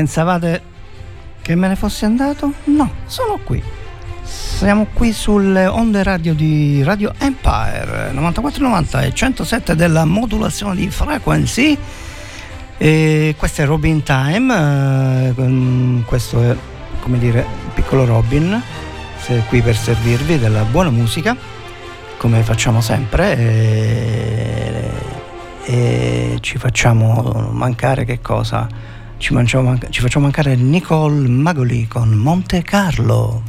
Pensavate che me ne fossi andato? No, sono qui. Siamo qui sulle onde radio di Radio Empire 9490 e 107 della modulazione di frequency. E questo è Robin Time, eh, questo è come dire piccolo Robin, è qui per servirvi della buona musica, come facciamo sempre. E, e ci facciamo mancare che cosa? Ci, ci facciamo mancare Nicole Magoli con Monte Carlo.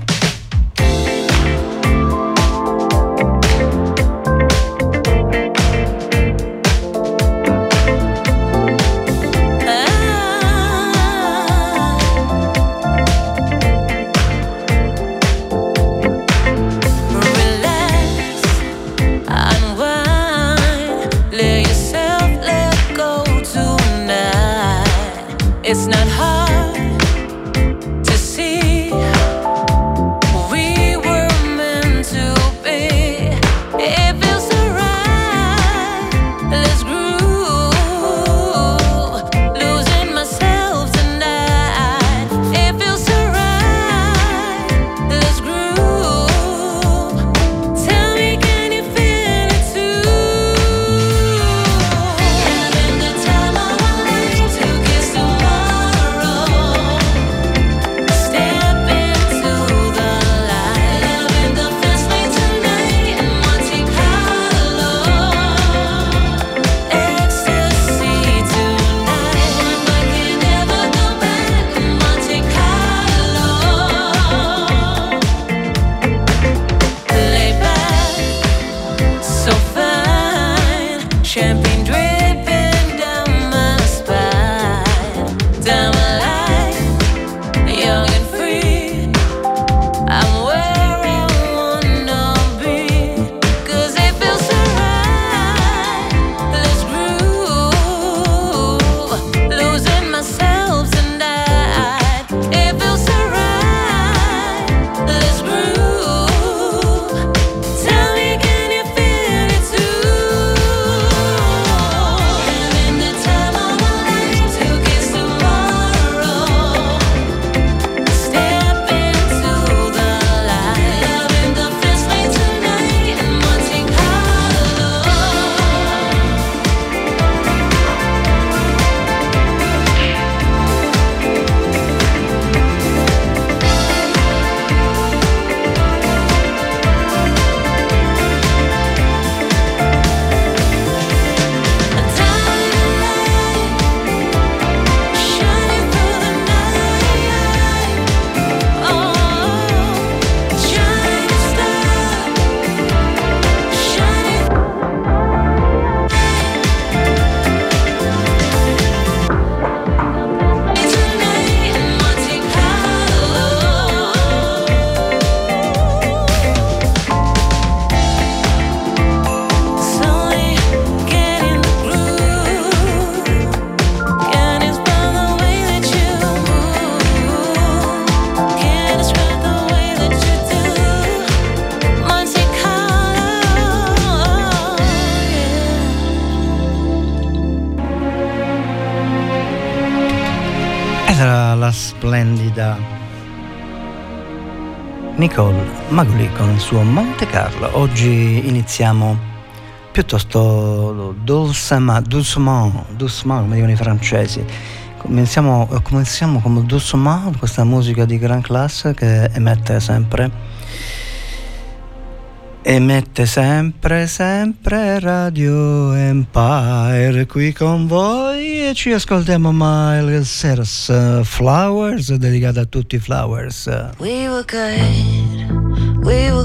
Nicole con il suo Monte Carlo. Oggi iniziamo piuttosto doucement, doucement, doucement come dicono i francesi. Cominciamo, cominciamo con doucement, questa musica di gran classe che emette sempre emette sempre, sempre Radio Empire qui con voi e ci ascoltiamo Miles Cyrus Flowers dedicata a tutti i Flowers. We were good,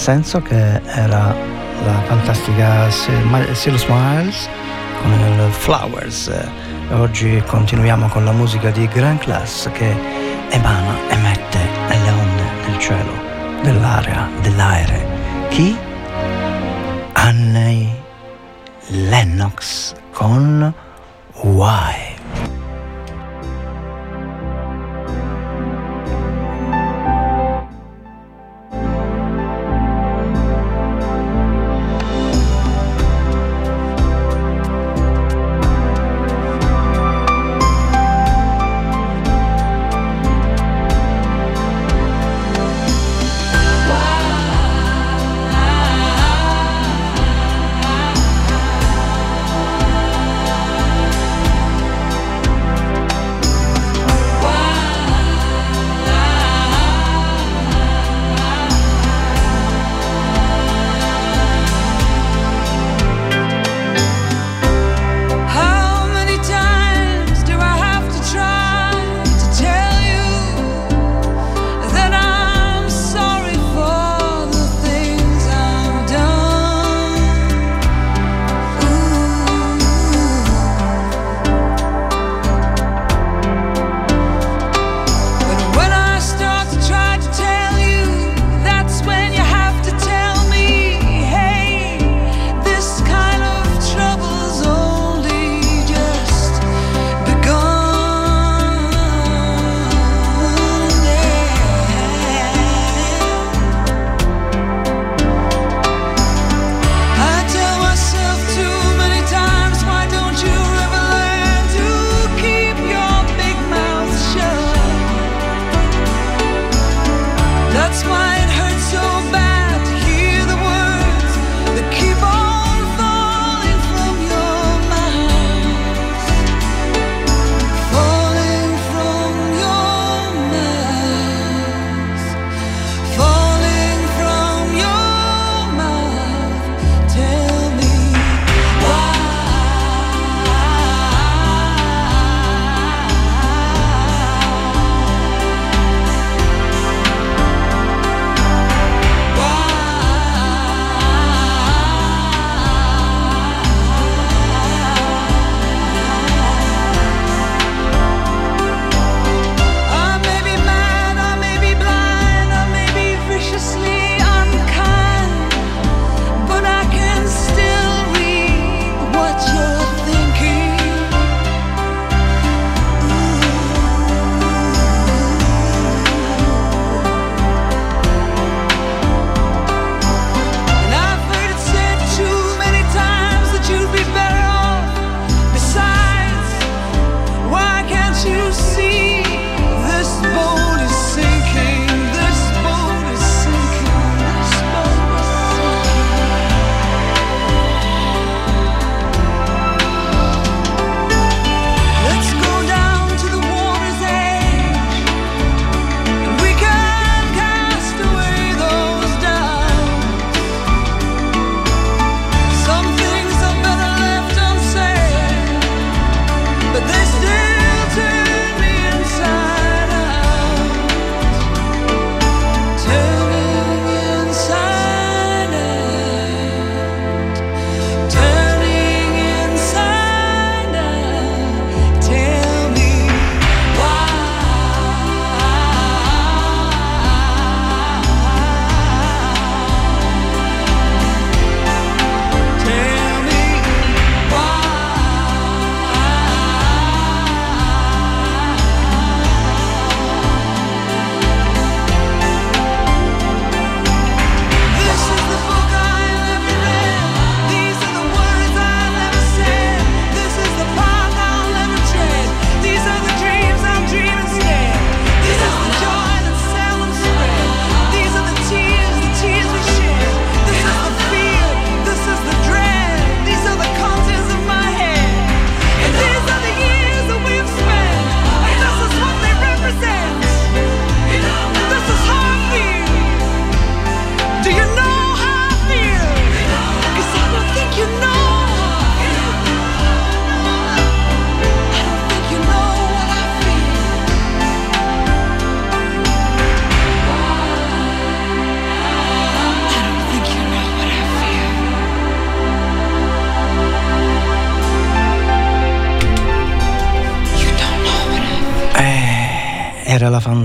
senso che era la fantastica Seal Smiles con il Flowers. Oggi continuiamo con la musica di Grand Class che emana e mette nelle onde del cielo, dell'area, dell'aereo. Chi? Annie Lennox con Why.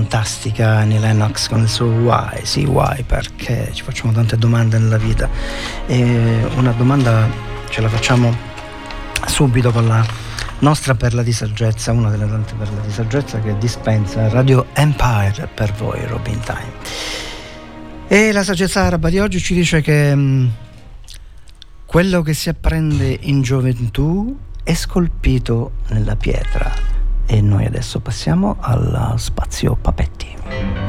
Fantastica Annie Lennox con il suo why, sì why? Perché? ci facciamo tante domande nella vita. E una domanda ce la facciamo subito con la nostra perla di saggezza, una delle tante perle di saggezza che dispensa Radio Empire per voi Robin Time. E la saggezza araba di oggi ci dice che mm, quello che si apprende in gioventù è scolpito nella pietra e noi adesso passiamo al spazio Papetti.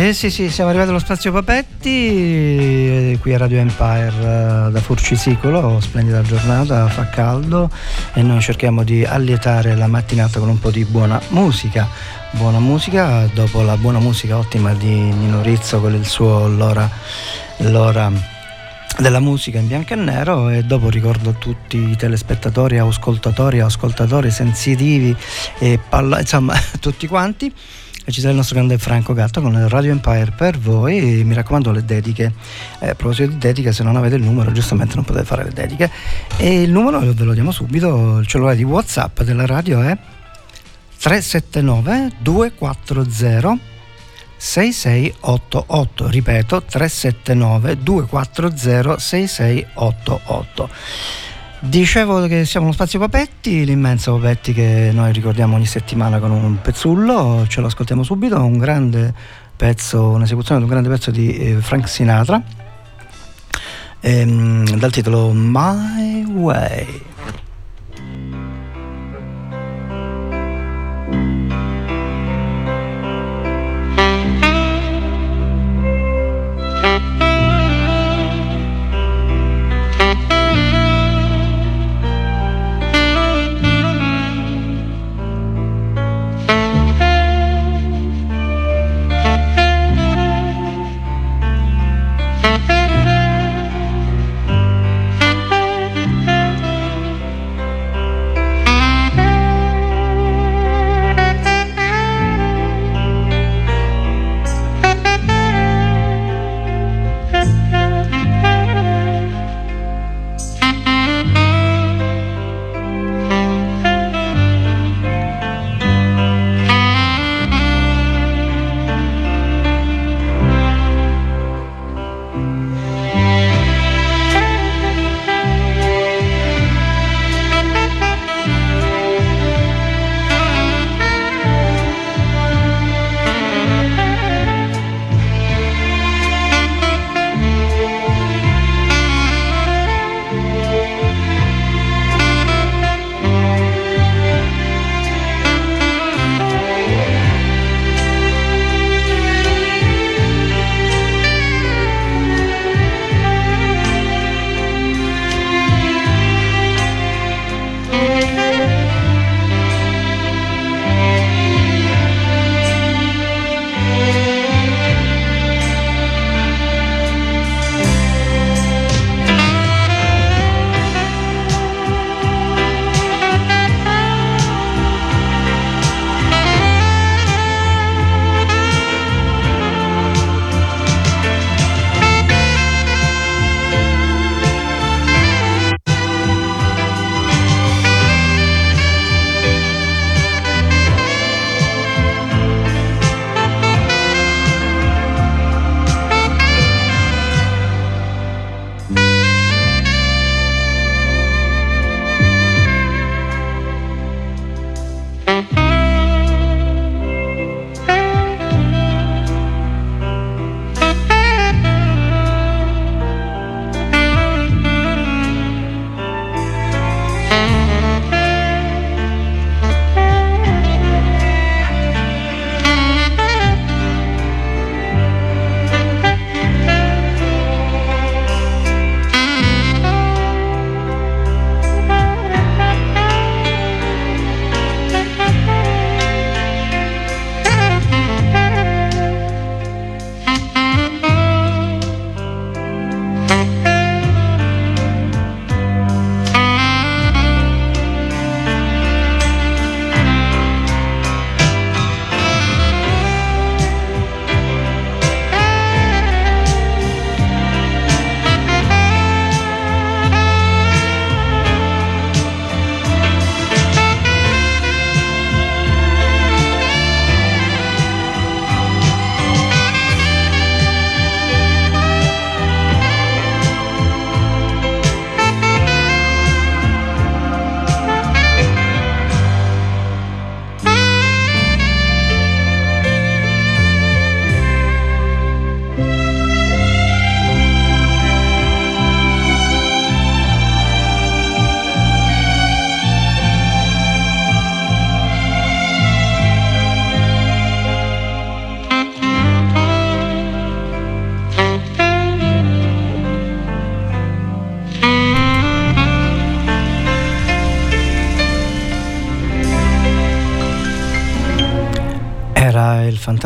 Eh sì sì, siamo arrivati allo spazio Papetti, eh, qui a Radio Empire eh, da Furcisicolo, splendida giornata, fa caldo e noi cerchiamo di allietare la mattinata con un po' di buona musica. Buona musica, dopo la buona musica ottima di Nino Rizzo con il suo L'ora, l'ora della musica in bianco e nero e dopo ricordo tutti i telespettatori, ascoltatori, ascoltatori sensitivi e palla, insomma tutti quanti e ci sarà il nostro grande Franco Gatto con Radio Empire per voi. Mi raccomando le dediche. Eh, a proposito di dediche, se non avete il numero, giustamente non potete fare le dediche. E il numero ve lo diamo subito. Il cellulare di WhatsApp della radio è 379 240 6688 ripeto 379 240 6688 Dicevo che siamo uno spazio Papetti, l'immenso Papetti che noi ricordiamo ogni settimana con un pezzullo, ce lo ascoltiamo subito, un grande pezzo, un'esecuzione di un grande pezzo di eh, Frank Sinatra ehm, dal titolo My Way.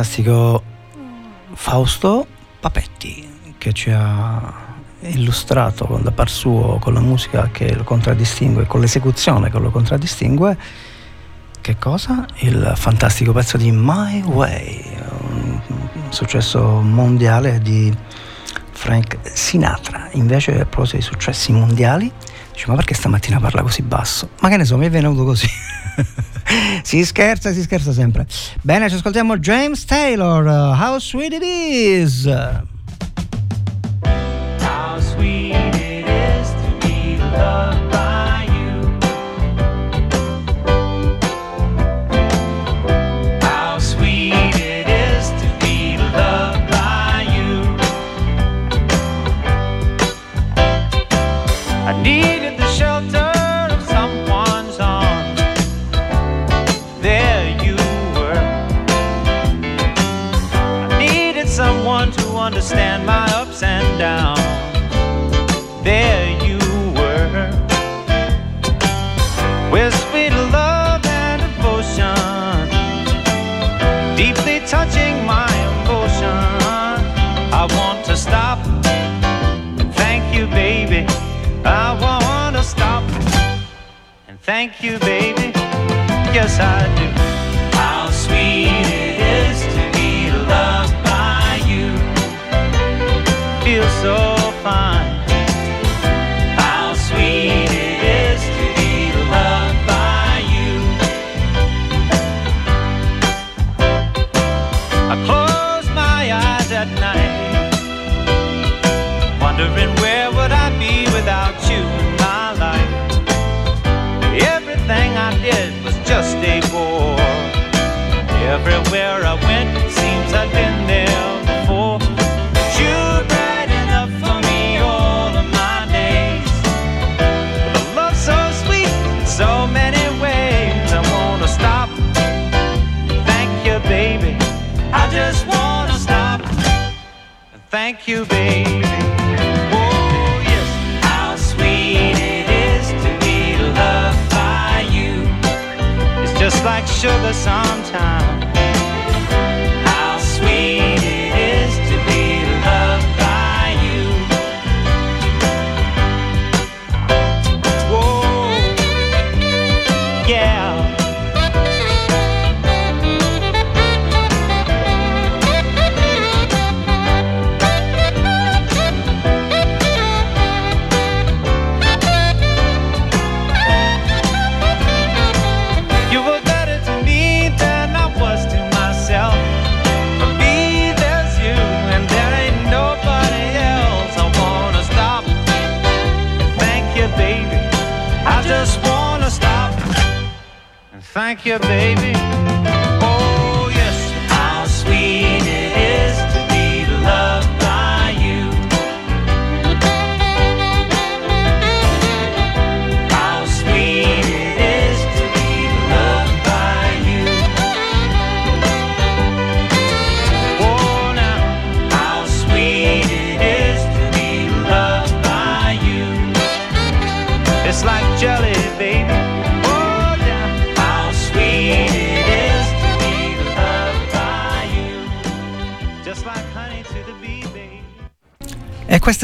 Fantastico Fausto Papetti che ci ha illustrato da par suo con la musica che lo contraddistingue, con l'esecuzione che lo contraddistingue, che cosa? Il fantastico pezzo di My Way, un successo mondiale di Frank Sinatra. Invece, a proposito di successi mondiali, dice ma perché stamattina parla così basso? Ma che ne so, mi è venuto così. si scherza, si scherza sempre. Bene, ci ascoltiamo James Taylor, How Sweet It Is.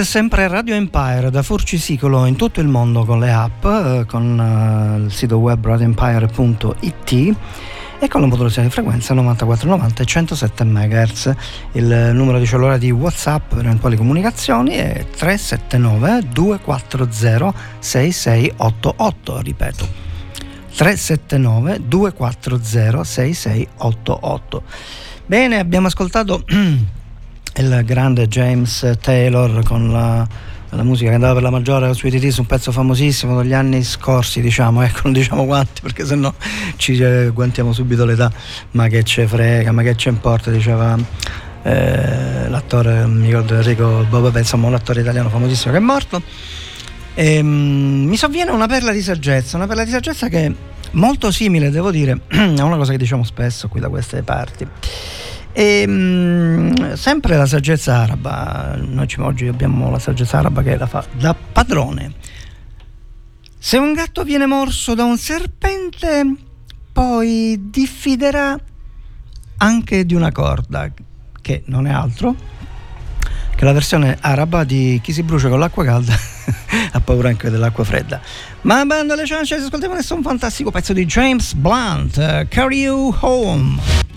È sempre Radio Empire da Forcisicolo in tutto il mondo con le app, eh, con eh, il sito web radioempire.it e con la modulazione di frequenza 9490 e 107 MHz. Il numero di cellulare di WhatsApp per eventuali comunicazioni è 379 240 6688, ripeto. 379 240 6688. Bene, abbiamo ascoltato il grande James Taylor con la, la musica che andava per la maggiore su ITT su un pezzo famosissimo degli anni scorsi diciamo ecco non diciamo quanti perché sennò ci eh, guantiamo subito l'età. Ma che ce frega ma che ce importa diceva eh, l'attore mi ricordo Enrico Bobo insomma un attore italiano famosissimo che è morto. E, mm, mi sovviene una perla di saggezza una perla di saggezza che è molto simile devo dire a una cosa che diciamo spesso qui da queste parti e, mh, sempre la saggezza araba, noi oggi abbiamo la saggezza araba che la fa da padrone. Se un gatto viene morso da un serpente, poi diffiderà anche di una corda, che non è altro che la versione araba di chi si brucia con l'acqua calda ha paura anche dell'acqua fredda. Ma bando alle ciance, ascoltiamo adesso un fantastico pezzo di James Blunt, Carry You Home.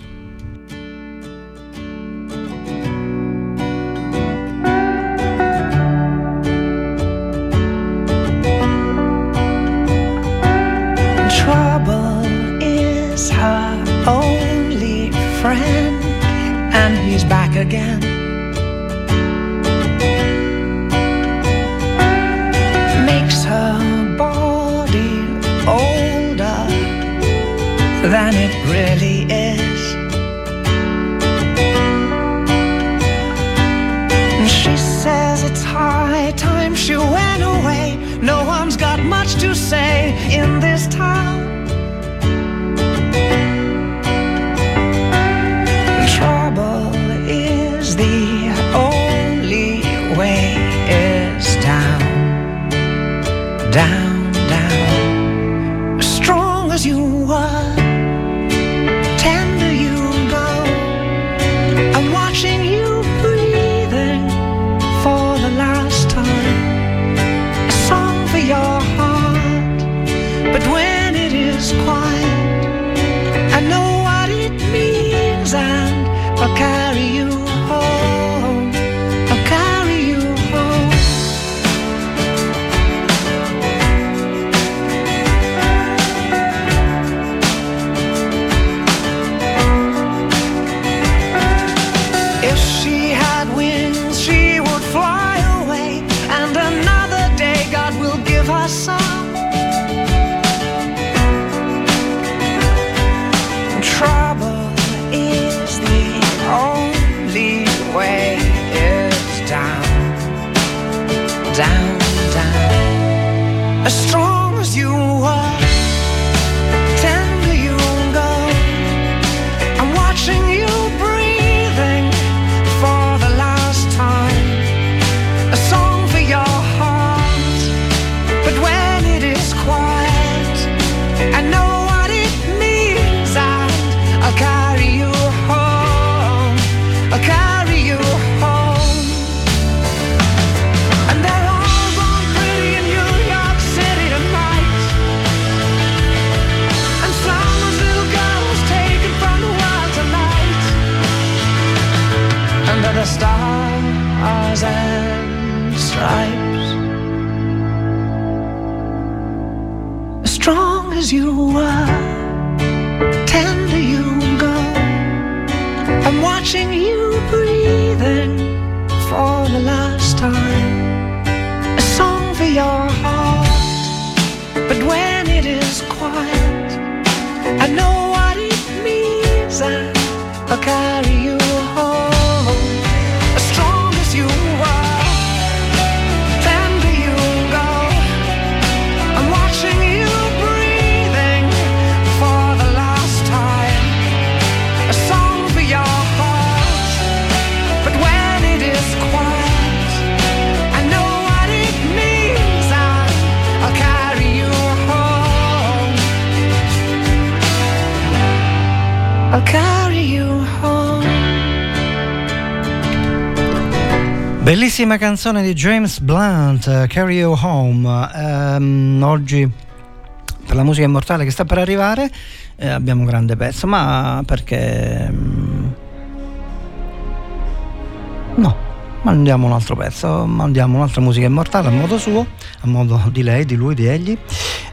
Again. Makes her body older than it really Bellissima canzone di James Blunt, Carry You Home. Um, oggi per la musica immortale che sta per arrivare eh, abbiamo un grande pezzo, ma perché... Um, no, mandiamo un altro pezzo, mandiamo un'altra musica immortale a modo suo, a modo di lei, di lui, di egli.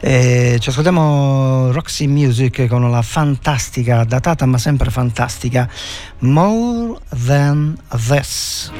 E ci ascoltiamo Roxy Music con la fantastica, datata ma sempre fantastica, More Than This.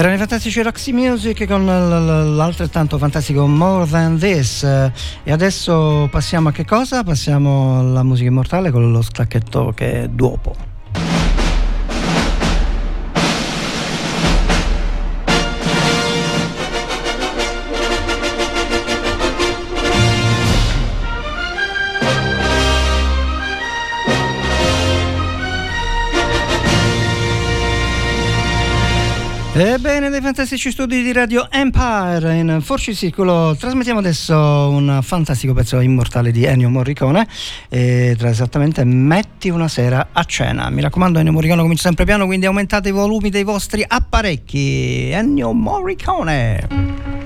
Erano i fantastici Roxy Music con l'altrettanto fantastico More Than This. E adesso passiamo a che cosa? Passiamo alla musica immortale con lo stacchetto che è dopo. Ebbene, dai fantastici studi di Radio Empire in Forci Circolo trasmettiamo adesso un fantastico pezzo immortale di Ennio Morricone e tra esattamente Metti una sera a cena. Mi raccomando, Ennio Morricone comincia sempre piano, quindi aumentate i volumi dei vostri apparecchi. Ennio Morricone.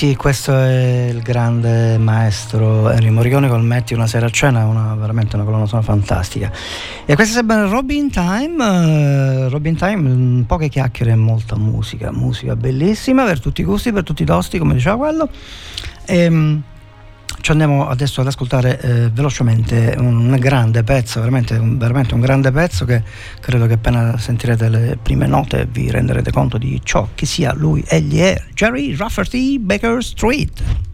Sì, questo è il grande maestro Ennio Morricone con Metti una sera a cena, una, veramente una colonna sonora fantastica. E questa sembra Robin Time, uh, Robin Time, poche chiacchiere e molta musica, musica bellissima per tutti i gusti, per tutti i tosti, come diceva quello. E, ehm, ci andiamo adesso ad ascoltare eh, velocemente un grande pezzo, veramente un, veramente un, grande pezzo che credo che appena sentirete le prime note vi renderete conto di ciò che sia lui egli è Jerry Rafferty Baker Street.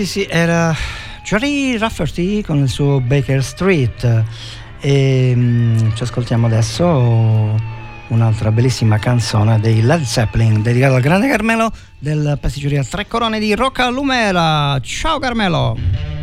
sì, sì, era Jerry Rafferty con il suo Baker Street. E um, ci ascoltiamo adesso un'altra bellissima canzone dei Led Zeppelin dedicata al grande Carmelo del pasticceria Tre Corone di Rocca Lumera. Ciao Carmelo!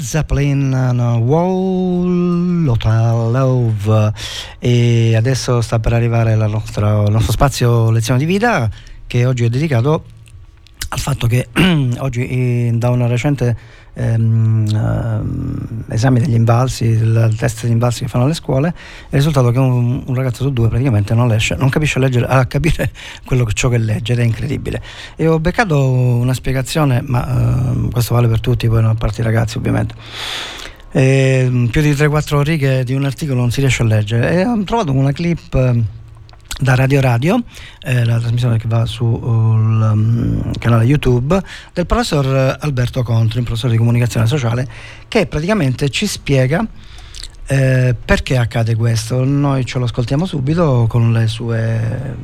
Zeppelin no, Wall Hotel Love. E adesso sta per arrivare nostra, il nostro spazio lezione di vita che oggi è dedicato al fatto che oggi eh, da una recente ehm, ehm, esame degli invalsi, il test di invalsi che fanno alle scuole, è il risultato che un, un ragazzo su due praticamente non, lesce, non capisce a, leggere, a capire quello, ciò che legge ed è incredibile. E ho beccato una spiegazione, ma ehm, questo vale per tutti, poi a parte i ragazzi ovviamente. E, più di 3-4 righe di un articolo non si riesce a leggere e ho trovato una clip ehm, da Radio Radio, eh, la trasmissione che va sul um, canale YouTube, del professor Alberto Contri, un professore di comunicazione sociale, che praticamente ci spiega eh, perché accade questo. Noi ce lo ascoltiamo subito con le sue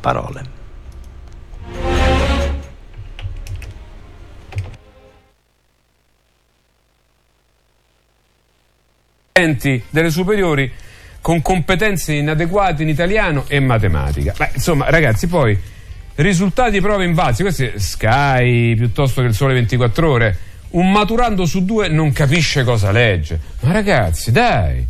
parole. delle superiori con competenze inadeguate in italiano e matematica. Ma insomma, ragazzi, poi risultati prove invalsi, questi Sky piuttosto che il Sole 24 Ore. Un maturando su due non capisce cosa legge. Ma ragazzi, dai.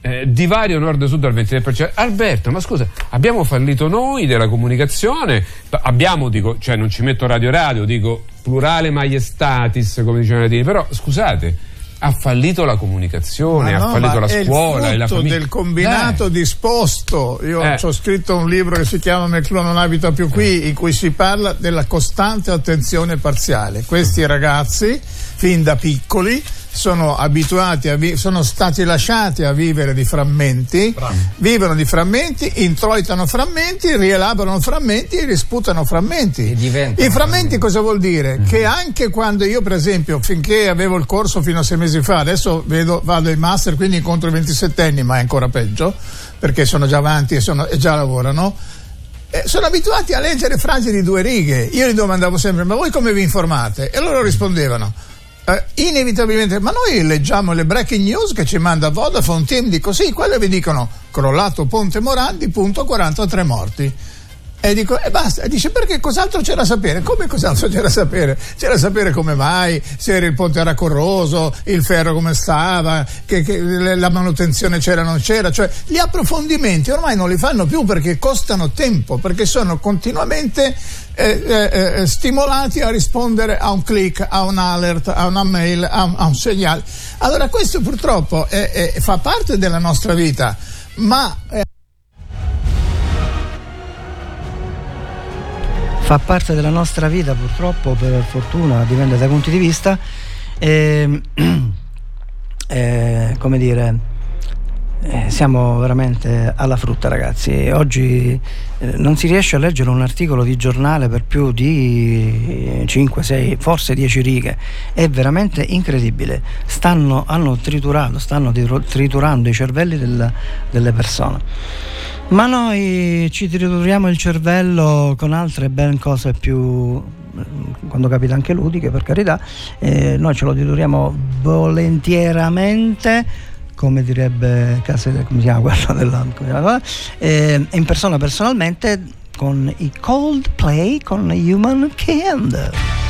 Eh, divario nord-sud al 23%. Alberto, ma scusa, abbiamo fallito noi della comunicazione? Abbiamo, dico, cioè non ci metto radio radio, dico plurale maiestatis, come dicevano i latini, però scusate, ha fallito la comunicazione, no, ha fallito la scuola è la famiglia. del combinato eh. disposto. Io Eh. ho scritto un libro che si chiama Merclò non abita più qui, in cui si parla della costante attenzione parziale. Questi ragazzi, fin da piccoli, sono abituati a vi- sono stati lasciati a vivere di frammenti, vivono di frammenti, introitano frammenti, rielaborano frammenti e risputano frammenti. I frammenti cosa vuol dire? Che anche quando io, per esempio, finché avevo il corso fino a sei mesi fa, adesso vedo, vado in master, quindi incontro i 27 anni, ma è ancora peggio, perché sono già avanti e, sono- e già lavorano. eh, sono abituati a leggere frasi di due righe. Io gli domandavo sempre: Ma voi come vi informate? E loro rispondevano: eh, inevitabilmente, ma noi leggiamo le breaking news che ci manda Vodafone, team di così, quello vi dicono crollato Ponte Morandi, punto 43 morti. E dico, e basta, e dice perché cos'altro c'era da sapere? Come cos'altro c'era da sapere? C'era da sapere come mai, se il ponte era corroso, il ferro come stava, che, che la manutenzione c'era o non c'era, cioè gli approfondimenti ormai non li fanno più perché costano tempo, perché sono continuamente eh, eh, eh, stimolati a rispondere a un click, a un alert, a una mail, a un, a un segnale. Allora questo purtroppo è- fa parte della nostra vita, ma eh, fa parte della nostra vita purtroppo, per fortuna, dipende dai punti di vista. E, eh, come dire, eh, siamo veramente alla frutta ragazzi. Oggi eh, non si riesce a leggere un articolo di giornale per più di 5, 6, forse 10 righe. È veramente incredibile. Stanno, hanno triturato, stanno triturando i cervelli del- delle persone. Ma noi ci trituriamo il cervello con altre ben cose più, eh, quando capita anche ludiche per carità, eh, noi ce lo trituriamo volentieramente, come direbbe come si chiama quello della, come si chiama, eh, in persona personalmente con i Coldplay con Human Kind.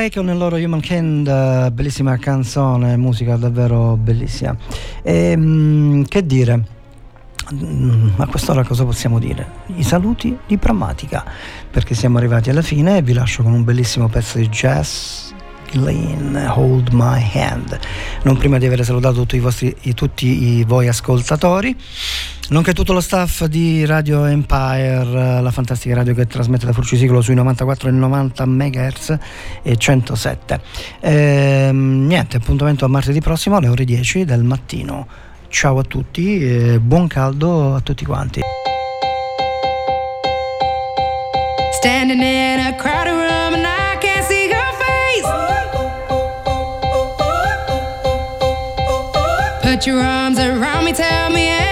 Way con il loro Human Humankind, eh, bellissima canzone, musica davvero bellissima. E, che dire? Mm, a quest'ora cosa possiamo dire? I saluti di Prammatica, perché siamo arrivati alla fine e vi lascio con un bellissimo pezzo di jazz Lane, Hold My Hand. Non prima di aver salutato tutti, i vostri, tutti i voi ascoltatori, nonché tutto lo staff di Radio Empire, la fantastica radio che trasmette da Furcisicolo sui 94 e 90 MHz e 107. Ehm, niente, appuntamento a martedì prossimo alle ore 10 del mattino. Ciao a tutti, buon caldo a tutti quanti. Standing in a crowd put your arms around me, tell me.